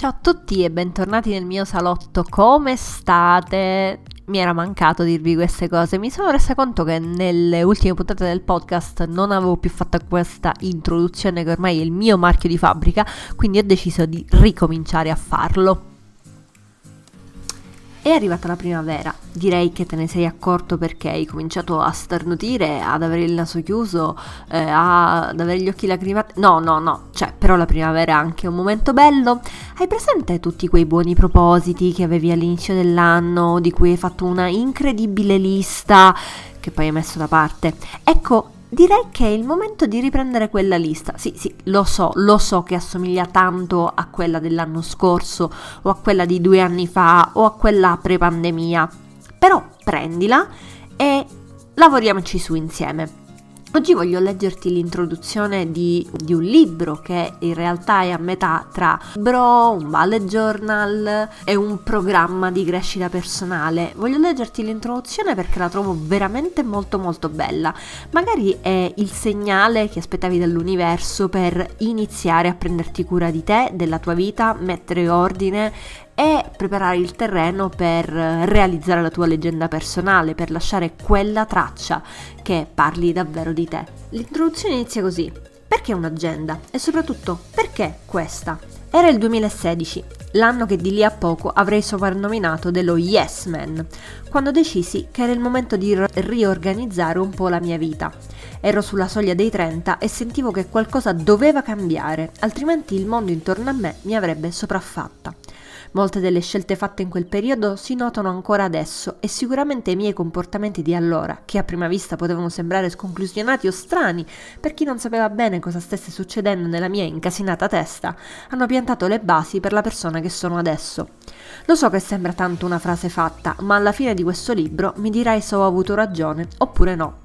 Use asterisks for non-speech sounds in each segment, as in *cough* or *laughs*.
Ciao a tutti e bentornati nel mio salotto, come state? Mi era mancato dirvi queste cose, mi sono resa conto che nelle ultime puntate del podcast non avevo più fatto questa introduzione che ormai è il mio marchio di fabbrica, quindi ho deciso di ricominciare a farlo. È arrivata la primavera, direi che te ne sei accorto perché hai cominciato a starnutire, ad avere il naso chiuso, eh, ad avere gli occhi lacrimati. No, no, no, cioè, però la primavera è anche un momento bello. Hai presente tutti quei buoni propositi che avevi all'inizio dell'anno, di cui hai fatto una incredibile lista che poi hai messo da parte? Ecco, direi che è il momento di riprendere quella lista. Sì, sì, lo so, lo so che assomiglia tanto a quella dell'anno scorso o a quella di due anni fa o a quella pre-pandemia, però prendila e lavoriamoci su insieme. Oggi voglio leggerti l'introduzione di, di, un libro che in realtà è a metà tra un libro, un bullet journal e un programma di crescita personale. Voglio leggerti l'introduzione perché la trovo veramente molto molto bella. Magari è il segnale che aspettavi dall'universo per iniziare a prenderti cura di te, della tua vita, mettere ordine e preparare il terreno per realizzare la tua leggenda personale, per lasciare quella traccia che parli davvero di te. L'introduzione inizia così. Perché un'agenda? E soprattutto, perché questa? Era il 2016, l'anno che di lì a poco avrei soprannominato dello Yes Man, quando decisi che era il momento di riorganizzare un po' la mia vita. Ero sulla soglia dei 30 e sentivo che qualcosa doveva cambiare, altrimenti il mondo intorno a me mi avrebbe sopraffatta. Molte delle scelte fatte in quel periodo si notano ancora adesso e sicuramente i miei comportamenti di allora, che a prima vista potevano sembrare sconclusionati o strani per chi non sapeva bene cosa stesse succedendo nella mia incasinata testa, hanno piantato le basi per la persona che sono adesso. Lo so che sembra tanto una frase fatta, ma alla fine di questo libro mi dirai se ho avuto ragione oppure no.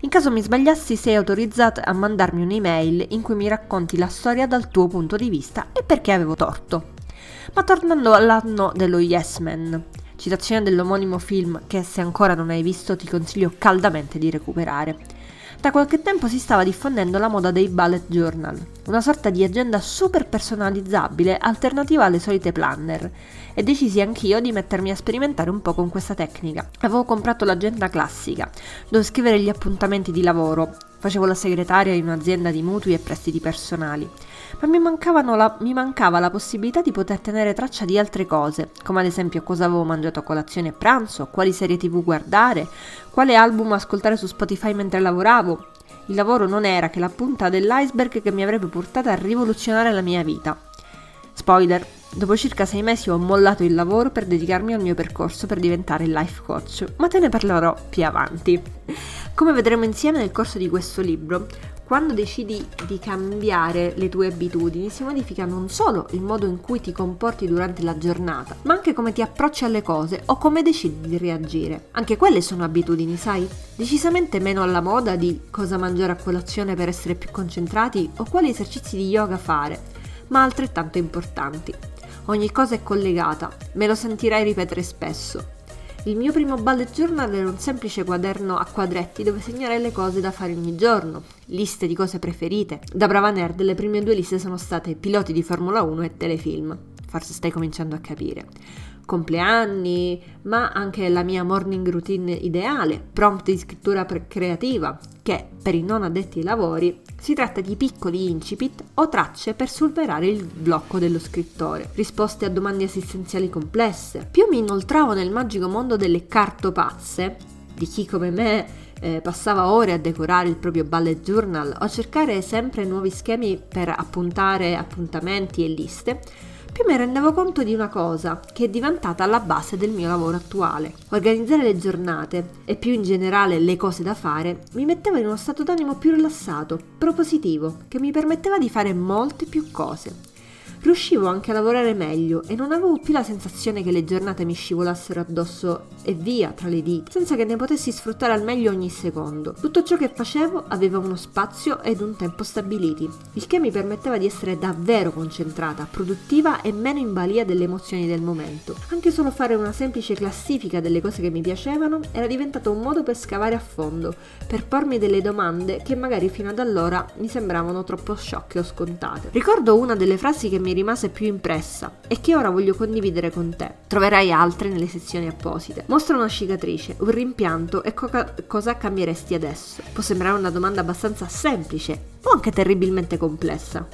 In caso mi sbagliassi sei autorizzata a mandarmi un'email in cui mi racconti la storia dal tuo punto di vista e perché avevo torto. Ma tornando all'anno dello Yes Man, citazione dell'omonimo film che se ancora non hai visto ti consiglio caldamente di recuperare. Da qualche tempo si stava diffondendo la moda dei bullet journal, una sorta di agenda super personalizzabile alternativa alle solite planner, e decisi anch'io di mettermi a sperimentare un po' con questa tecnica. Avevo comprato l'agenda classica, dove scrivere gli appuntamenti di lavoro, facevo la segretaria in un'azienda di mutui e prestiti personali ma mi, la, mi mancava la possibilità di poter tenere traccia di altre cose, come ad esempio cosa avevo mangiato a colazione e pranzo, quali serie tv guardare, quale album ascoltare su Spotify mentre lavoravo. Il lavoro non era che la punta dell'iceberg che mi avrebbe portato a rivoluzionare la mia vita. Spoiler, dopo circa sei mesi ho mollato il lavoro per dedicarmi al mio percorso per diventare life coach, ma te ne parlerò più avanti. Come vedremo insieme nel corso di questo libro, quando decidi di cambiare le tue abitudini si modifica non solo il modo in cui ti comporti durante la giornata, ma anche come ti approcci alle cose o come decidi di reagire. Anche quelle sono abitudini, sai? Decisamente meno alla moda di cosa mangiare a colazione per essere più concentrati o quali esercizi di yoga fare, ma altrettanto importanti. Ogni cosa è collegata, me lo sentirai ripetere spesso. Il mio primo bullet journal era un semplice quaderno a quadretti dove segnare le cose da fare ogni giorno, liste di cose preferite. Da brava nerd le prime due liste sono state piloti di Formula 1 e telefilm. Forse stai cominciando a capire compleanni, ma anche la mia morning routine ideale, prompt di scrittura creativa, che per i non addetti ai lavori si tratta di piccoli incipit o tracce per superare il blocco dello scrittore, risposte a domande esistenziali complesse. Più mi inoltravo nel magico mondo delle cartopazze, di chi come me eh, passava ore a decorare il proprio bullet journal o a cercare sempre nuovi schemi per appuntare appuntamenti e liste, più mi rendevo conto di una cosa che è diventata la base del mio lavoro attuale. Organizzare le giornate e più in generale le cose da fare mi metteva in uno stato d'animo più rilassato, propositivo, che mi permetteva di fare molte più cose. Riuscivo anche a lavorare meglio e non avevo più la sensazione che le giornate mi scivolassero addosso e via tra le dita, senza che ne potessi sfruttare al meglio ogni secondo. Tutto ciò che facevo aveva uno spazio ed un tempo stabiliti, il che mi permetteva di essere davvero concentrata, produttiva e meno in balia delle emozioni del momento. Anche solo fare una semplice classifica delle cose che mi piacevano era diventato un modo per scavare a fondo, per pormi delle domande che magari fino ad allora mi sembravano troppo sciocche o scontate. Ricordo una delle frasi che mi rimase più impressa e che ora voglio condividere con te. Troverai altre nelle sezioni apposite. Mostra una cicatrice, un rimpianto e co- cosa cambieresti adesso? Può sembrare una domanda abbastanza semplice o anche terribilmente complessa.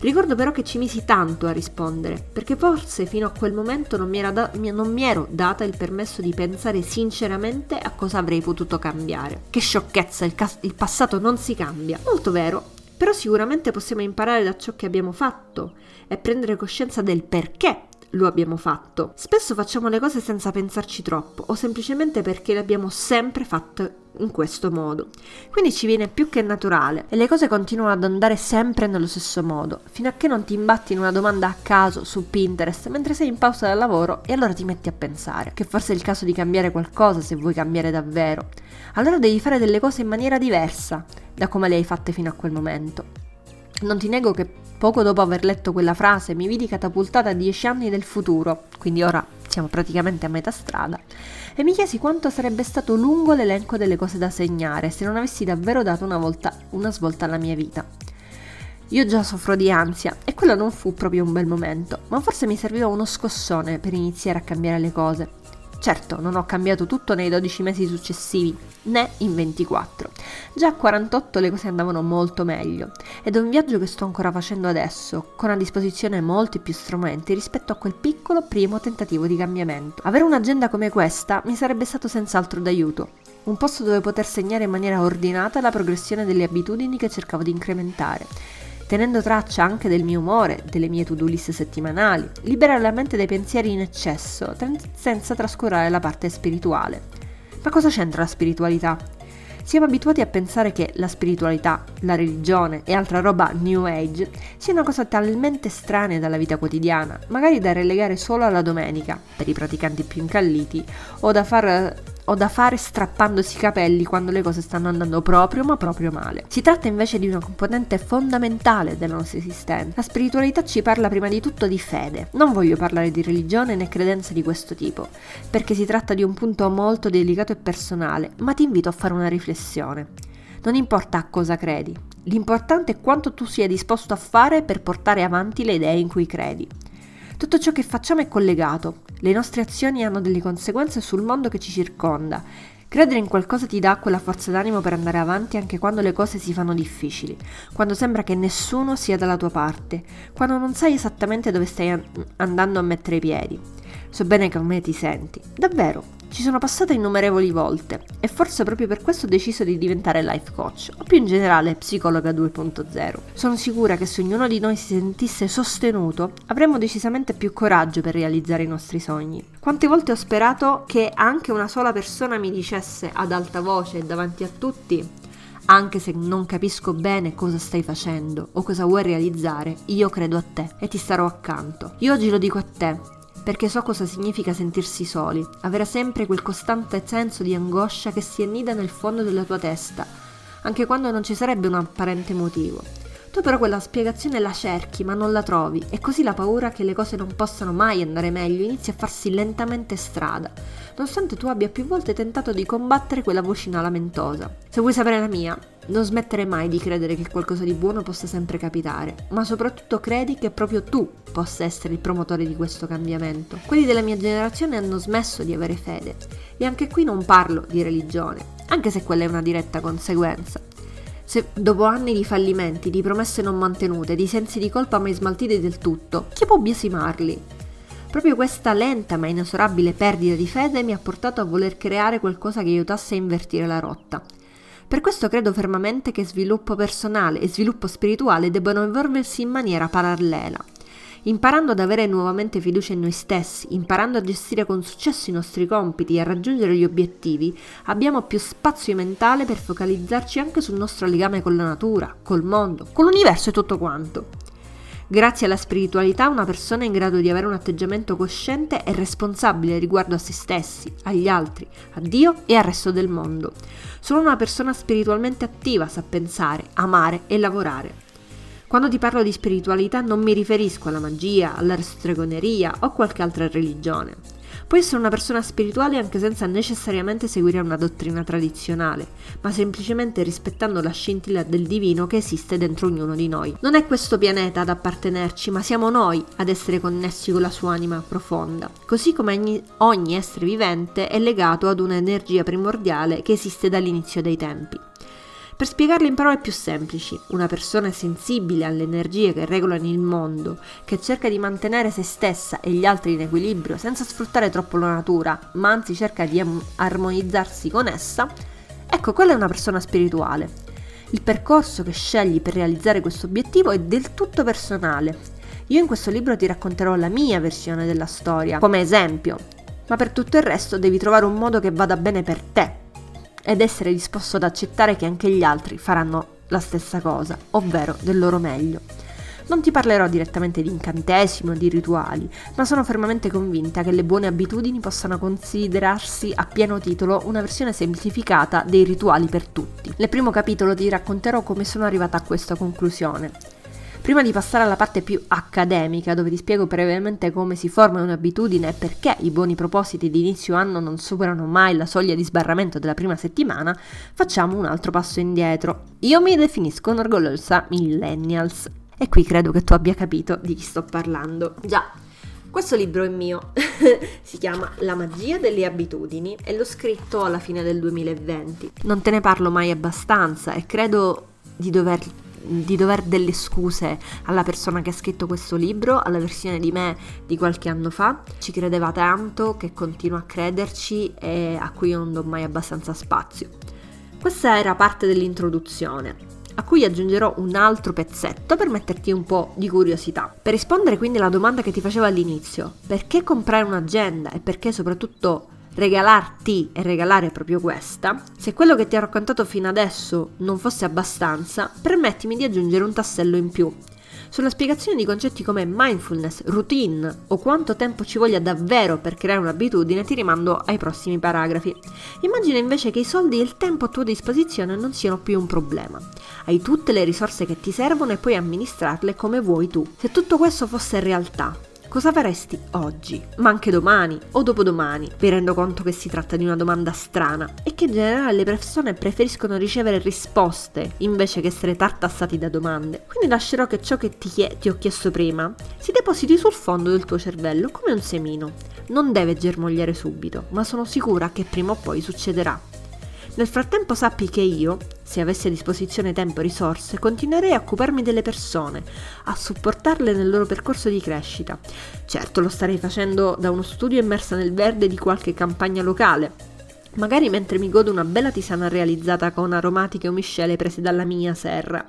Ricordo però che ci misi tanto a rispondere, perché forse fino a quel momento non mi, da- non mi, ero data il permesso di pensare sinceramente a cosa avrei potuto cambiare. Che sciocchezza, il, cas- il passato non si cambia. Molto vero, però sicuramente possiamo imparare da ciò che abbiamo fatto e prendere coscienza del perché lo abbiamo fatto. Spesso facciamo le cose senza pensarci troppo o semplicemente perché le abbiamo sempre fatte in questo modo. Quindi ci viene più che naturale e le cose continuano ad andare sempre nello stesso modo, fino a che non ti imbatti in una domanda a caso su Pinterest mentre sei in pausa dal lavoro e allora ti metti a pensare che forse è il caso di cambiare qualcosa se vuoi cambiare davvero. Allora devi fare delle cose in maniera diversa da come le hai fatte fino a quel momento. Non ti nego che poco dopo aver letto quella frase mi vidi catapultata a dieci anni del futuro, quindi ora siamo praticamente a metà strada, e mi chiesi quanto sarebbe stato lungo l'elenco delle cose da segnare se non avessi davvero dato una, volta, una svolta alla mia vita. Io già soffro di ansia e quello non fu proprio un bel momento, ma forse mi serviva uno scossone per iniziare a cambiare le cose. Certo, non ho cambiato tutto nei 12 mesi successivi, né in 24. Già a 48 le cose andavano molto meglio ed è un viaggio che sto ancora facendo adesso, con a disposizione molti più strumenti rispetto a quel piccolo primo tentativo di cambiamento. Avere un'agenda come questa mi sarebbe stato senz'altro d'aiuto, un posto dove poter segnare in maniera ordinata la progressione delle abitudini che cercavo di incrementare tenendo traccia anche del mio umore, delle mie to-do list settimanali, liberare la mente dai pensieri in eccesso, senza trascurare la parte spirituale. Ma cosa c'entra la spiritualità? Siamo abituati a pensare che la spiritualità, la religione e altra roba New Age sia una cosa talmente strana dalla vita quotidiana, magari da relegare solo alla domenica, per i praticanti più incalliti, o da far o da fare strappandosi i capelli quando le cose stanno andando proprio ma proprio male. Si tratta invece di una componente fondamentale della nostra esistenza. La spiritualità ci parla prima di tutto di fede. Non voglio parlare di religione né credenze di questo tipo, perché si tratta di un punto molto delicato e personale, ma ti invito a fare una riflessione. Non importa a cosa credi, l'importante è quanto tu sia disposto a fare per portare avanti le idee in cui credi. Tutto ciò che facciamo è collegato, le nostre azioni hanno delle conseguenze sul mondo che ci circonda. Credere in qualcosa ti dà quella forza d'animo per andare avanti anche quando le cose si fanno difficili, quando sembra che nessuno sia dalla tua parte, quando non sai esattamente dove stai andando a mettere i piedi. So bene come ti senti. Davvero, ci sono passata innumerevoli volte e forse proprio per questo ho deciso di diventare life coach o più in generale psicologa 2.0. Sono sicura che se ognuno di noi si sentisse sostenuto avremmo decisamente più coraggio per realizzare i nostri sogni. Quante volte ho sperato che anche una sola persona mi dicesse ad alta voce e davanti a tutti anche se non capisco bene cosa stai facendo o cosa vuoi realizzare, io credo a te e ti starò accanto. Io oggi lo dico a te, perché so cosa significa sentirsi soli, avere sempre quel costante senso di angoscia che si annida nel fondo della tua testa, anche quando non ci sarebbe un apparente motivo. Tu però quella spiegazione la cerchi ma non la trovi e così la paura che le cose non possano mai andare meglio inizia a farsi lentamente strada, nonostante tu abbia più volte tentato di combattere quella vocina lamentosa. Se vuoi sapere la mia, non smettere mai di credere che qualcosa di buono possa sempre capitare, ma soprattutto credi che proprio tu possa essere il promotore di questo cambiamento. Quelli della mia generazione hanno smesso di avere fede e anche qui non parlo di religione, anche se quella è una diretta conseguenza. Se dopo anni di fallimenti, di promesse non mantenute, di sensi di colpa mai smaltiti del tutto, chi può biasimarli? Proprio questa lenta ma inesorabile perdita di fede mi ha portato a voler creare qualcosa che aiutasse a invertire la rotta. Per questo credo fermamente che sviluppo personale e sviluppo spirituale debbano evolversi in maniera parallela imparando ad avere nuovamente fiducia in noi stessi, imparando a gestire con successo i nostri compiti e a raggiungere gli obiettivi, abbiamo più spazio mentale per focalizzarci anche sul nostro legame con la natura, col mondo, con l'universo e tutto quanto. Grazie alla spiritualità una persona è in grado di avere un atteggiamento cosciente e responsabile riguardo a se stessi, agli altri, a Dio e al resto del mondo. Solo una persona spiritualmente attiva sa pensare, amare e lavorare. Quando ti parlo di spiritualità non mi riferisco alla magia, alla stregoneria o qualche altra religione. Puoi essere una persona spirituale anche senza necessariamente seguire una dottrina tradizionale, ma semplicemente rispettando la scintilla del divino che esiste dentro ognuno di noi. Non è questo pianeta ad appartenerci, ma siamo noi ad essere connessi con la sua anima profonda, così come ogni, ogni essere vivente è legato ad un'energia primordiale che esiste dall'inizio dei tempi. Per spiegarlo in parole più semplici, una persona sensibile alle energie che regolano il mondo, che cerca di mantenere se stessa e gli altri in equilibrio senza sfruttare troppo la natura, ma anzi cerca di armonizzarsi con essa, ecco, quella è una persona spirituale. Il percorso che scegli per realizzare questo obiettivo è del tutto personale. Io in questo libro ti racconterò la mia versione della storia, come esempio, ma per tutto il resto devi trovare un modo che vada bene per te, ed essere disposto ad accettare che anche gli altri faranno la stessa cosa, ovvero del loro meglio. Non ti parlerò direttamente di incantesimi o di rituali, ma sono fermamente convinta che le buone abitudini possano considerarsi a pieno titolo una versione semplificata dei rituali per tutti. Nel primo capitolo ti racconterò come sono arrivata a questa conclusione. Prima di passare alla parte più accademica, dove ti spiego brevemente come si forma un'abitudine e perché i buoni propositi di inizio anno non superano mai la soglia di sbarramento della prima settimana, facciamo un altro passo indietro. Io mi definisco un'orgogliosa millennials e qui credo che tu abbia capito di chi sto parlando. Già, questo libro è mio, *laughs* si chiama La magia delle abitudini e l'ho scritto alla fine del 2020. Non te ne parlo mai abbastanza e credo di dover di dover delle scuse alla persona che ha scritto questo libro, alla versione di me di qualche anno fa. Ci credeva tanto, che continua a crederci e a cui io non do mai abbastanza spazio. Questa era parte dell'introduzione a cui aggiungerò un altro pezzetto per metterti un po' di curiosità. Per rispondere quindi alla domanda che ti facevo all'inizio, perché comprare un'agenda e perché soprattutto regalarti e regalare proprio questa, se quello che ti ho raccontato fino adesso non fosse abbastanza, permettimi di aggiungere un tassello in più. Sulla spiegazione di concetti come mindfulness, routine o quanto tempo ci voglia davvero per creare un'abitudine ti rimando ai prossimi paragrafi. Immagina invece che i soldi e il tempo a tua disposizione non siano più un problema. Hai tutte le risorse che ti servono e puoi amministrarle come vuoi tu. Se tutto questo fosse realtà, Cosa faresti oggi? Ma anche domani o dopodomani? Mi rendo conto che si tratta di una domanda strana e che in generale le persone preferiscono ricevere risposte invece che essere tartassati da domande. Quindi lascerò che ciò che ti, chie- ti ho chiesto prima si depositi sul fondo del tuo cervello come un semino. Non deve germogliare subito, ma sono sicura che prima o poi succederà. Nel frattempo sappi che io, se avessi a disposizione tempo e risorse, continuerei a occuparmi delle persone, a supportarle nel loro percorso di crescita. Certo lo starei facendo da uno studio immersa nel verde di qualche campagna locale, magari mentre mi godo una bella tisana realizzata con aromatiche o miscele prese dalla mia serra.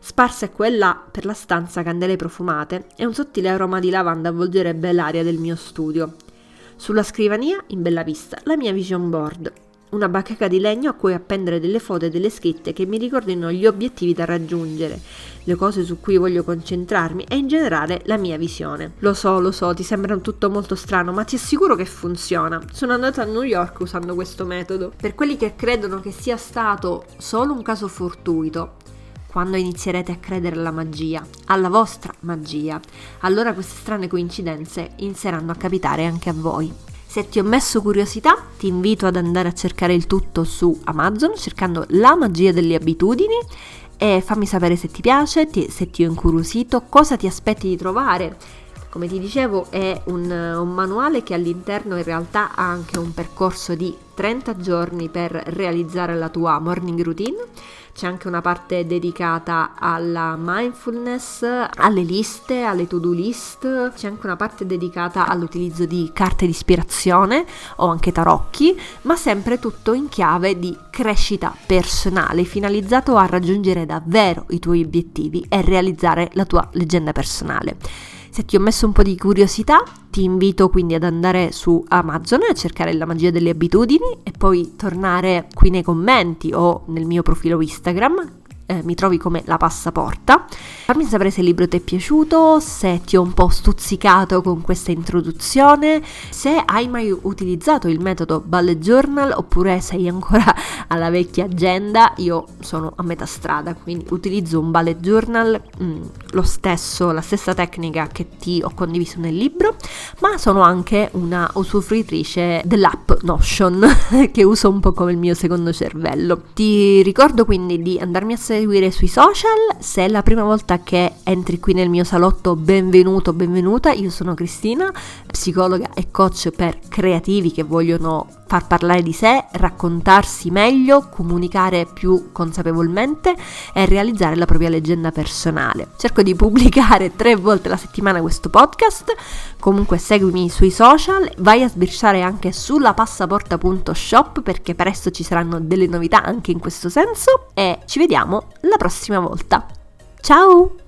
Sparse qua e là per la stanza candele profumate e un sottile aroma di lavanda avvolgerebbe l'aria del mio studio. Sulla scrivania, in bella vista, la mia vision board, una bacheca di legno a cui appendere delle foto e delle scritte che mi ricordino gli obiettivi da raggiungere, le cose su cui voglio concentrarmi e in generale la mia visione. Lo so, lo so, ti sembra tutto molto strano, ma ti assicuro che funziona. Sono andata a New York usando questo metodo. Per quelli che credono che sia stato solo un caso fortuito, quando inizierete a credere alla magia, alla vostra magia, allora queste strane coincidenze inizieranno a capitare anche a voi. Se ti ho messo curiosità, ti invito ad andare a cercare il tutto su Amazon cercando la magia delle abitudini e fammi sapere se ti piace, ti, se ti ho incuriosito, cosa ti aspetti di trovare. Come ti dicevo è un, un manuale che all'interno in realtà ha anche un percorso di 30 giorni per realizzare la tua morning routine c'è anche una parte dedicata alla mindfulness, alle liste, alle to-do list, c'è anche una parte dedicata all'utilizzo di carte di ispirazione o anche tarocchi, ma sempre tutto in chiave di crescita personale, finalizzato a raggiungere davvero i tuoi obiettivi e realizzare la tua leggenda personale. Se ti ho messo un po' di curiosità, ti invito quindi ad andare su Amazon a cercare la magia delle abitudini e poi tornare qui nei commenti o nel mio profilo Instagram eh, mi trovi come La Passaporta. Fammi sapere se il libro ti è piaciuto, se ti ho un po' stuzzicato con questa introduzione, se hai mai utilizzato il metodo bullet journal oppure sei ancora *laughs* alla vecchia agenda. Io sono a metà strada, quindi utilizzo un bullet journal, mh, mm, lo stesso, la stessa tecnica che ti ho condiviso nel libro, ma sono anche una usufruitrice dell'app Notion *laughs* che uso un po' come il mio secondo cervello. Ti ricordo quindi di andarmi a seguire sui social, se è la prima volta che entri qui nel mio salotto, benvenuto, benvenuta, io sono Cristina, psicologa e coach per creativi che vogliono far parlare di sé, raccontarsi meglio, comunicare più consapevolmente e realizzare la propria leggenda personale. Cerco di pubblicare *laughs* tre volte alla settimana questo podcast, comunque seguimi sui social, vai a sbirciare anche sulla passaporta.shop perché presto ci saranno delle novità anche in questo senso e ci vediamo la prossima volta. Ciao!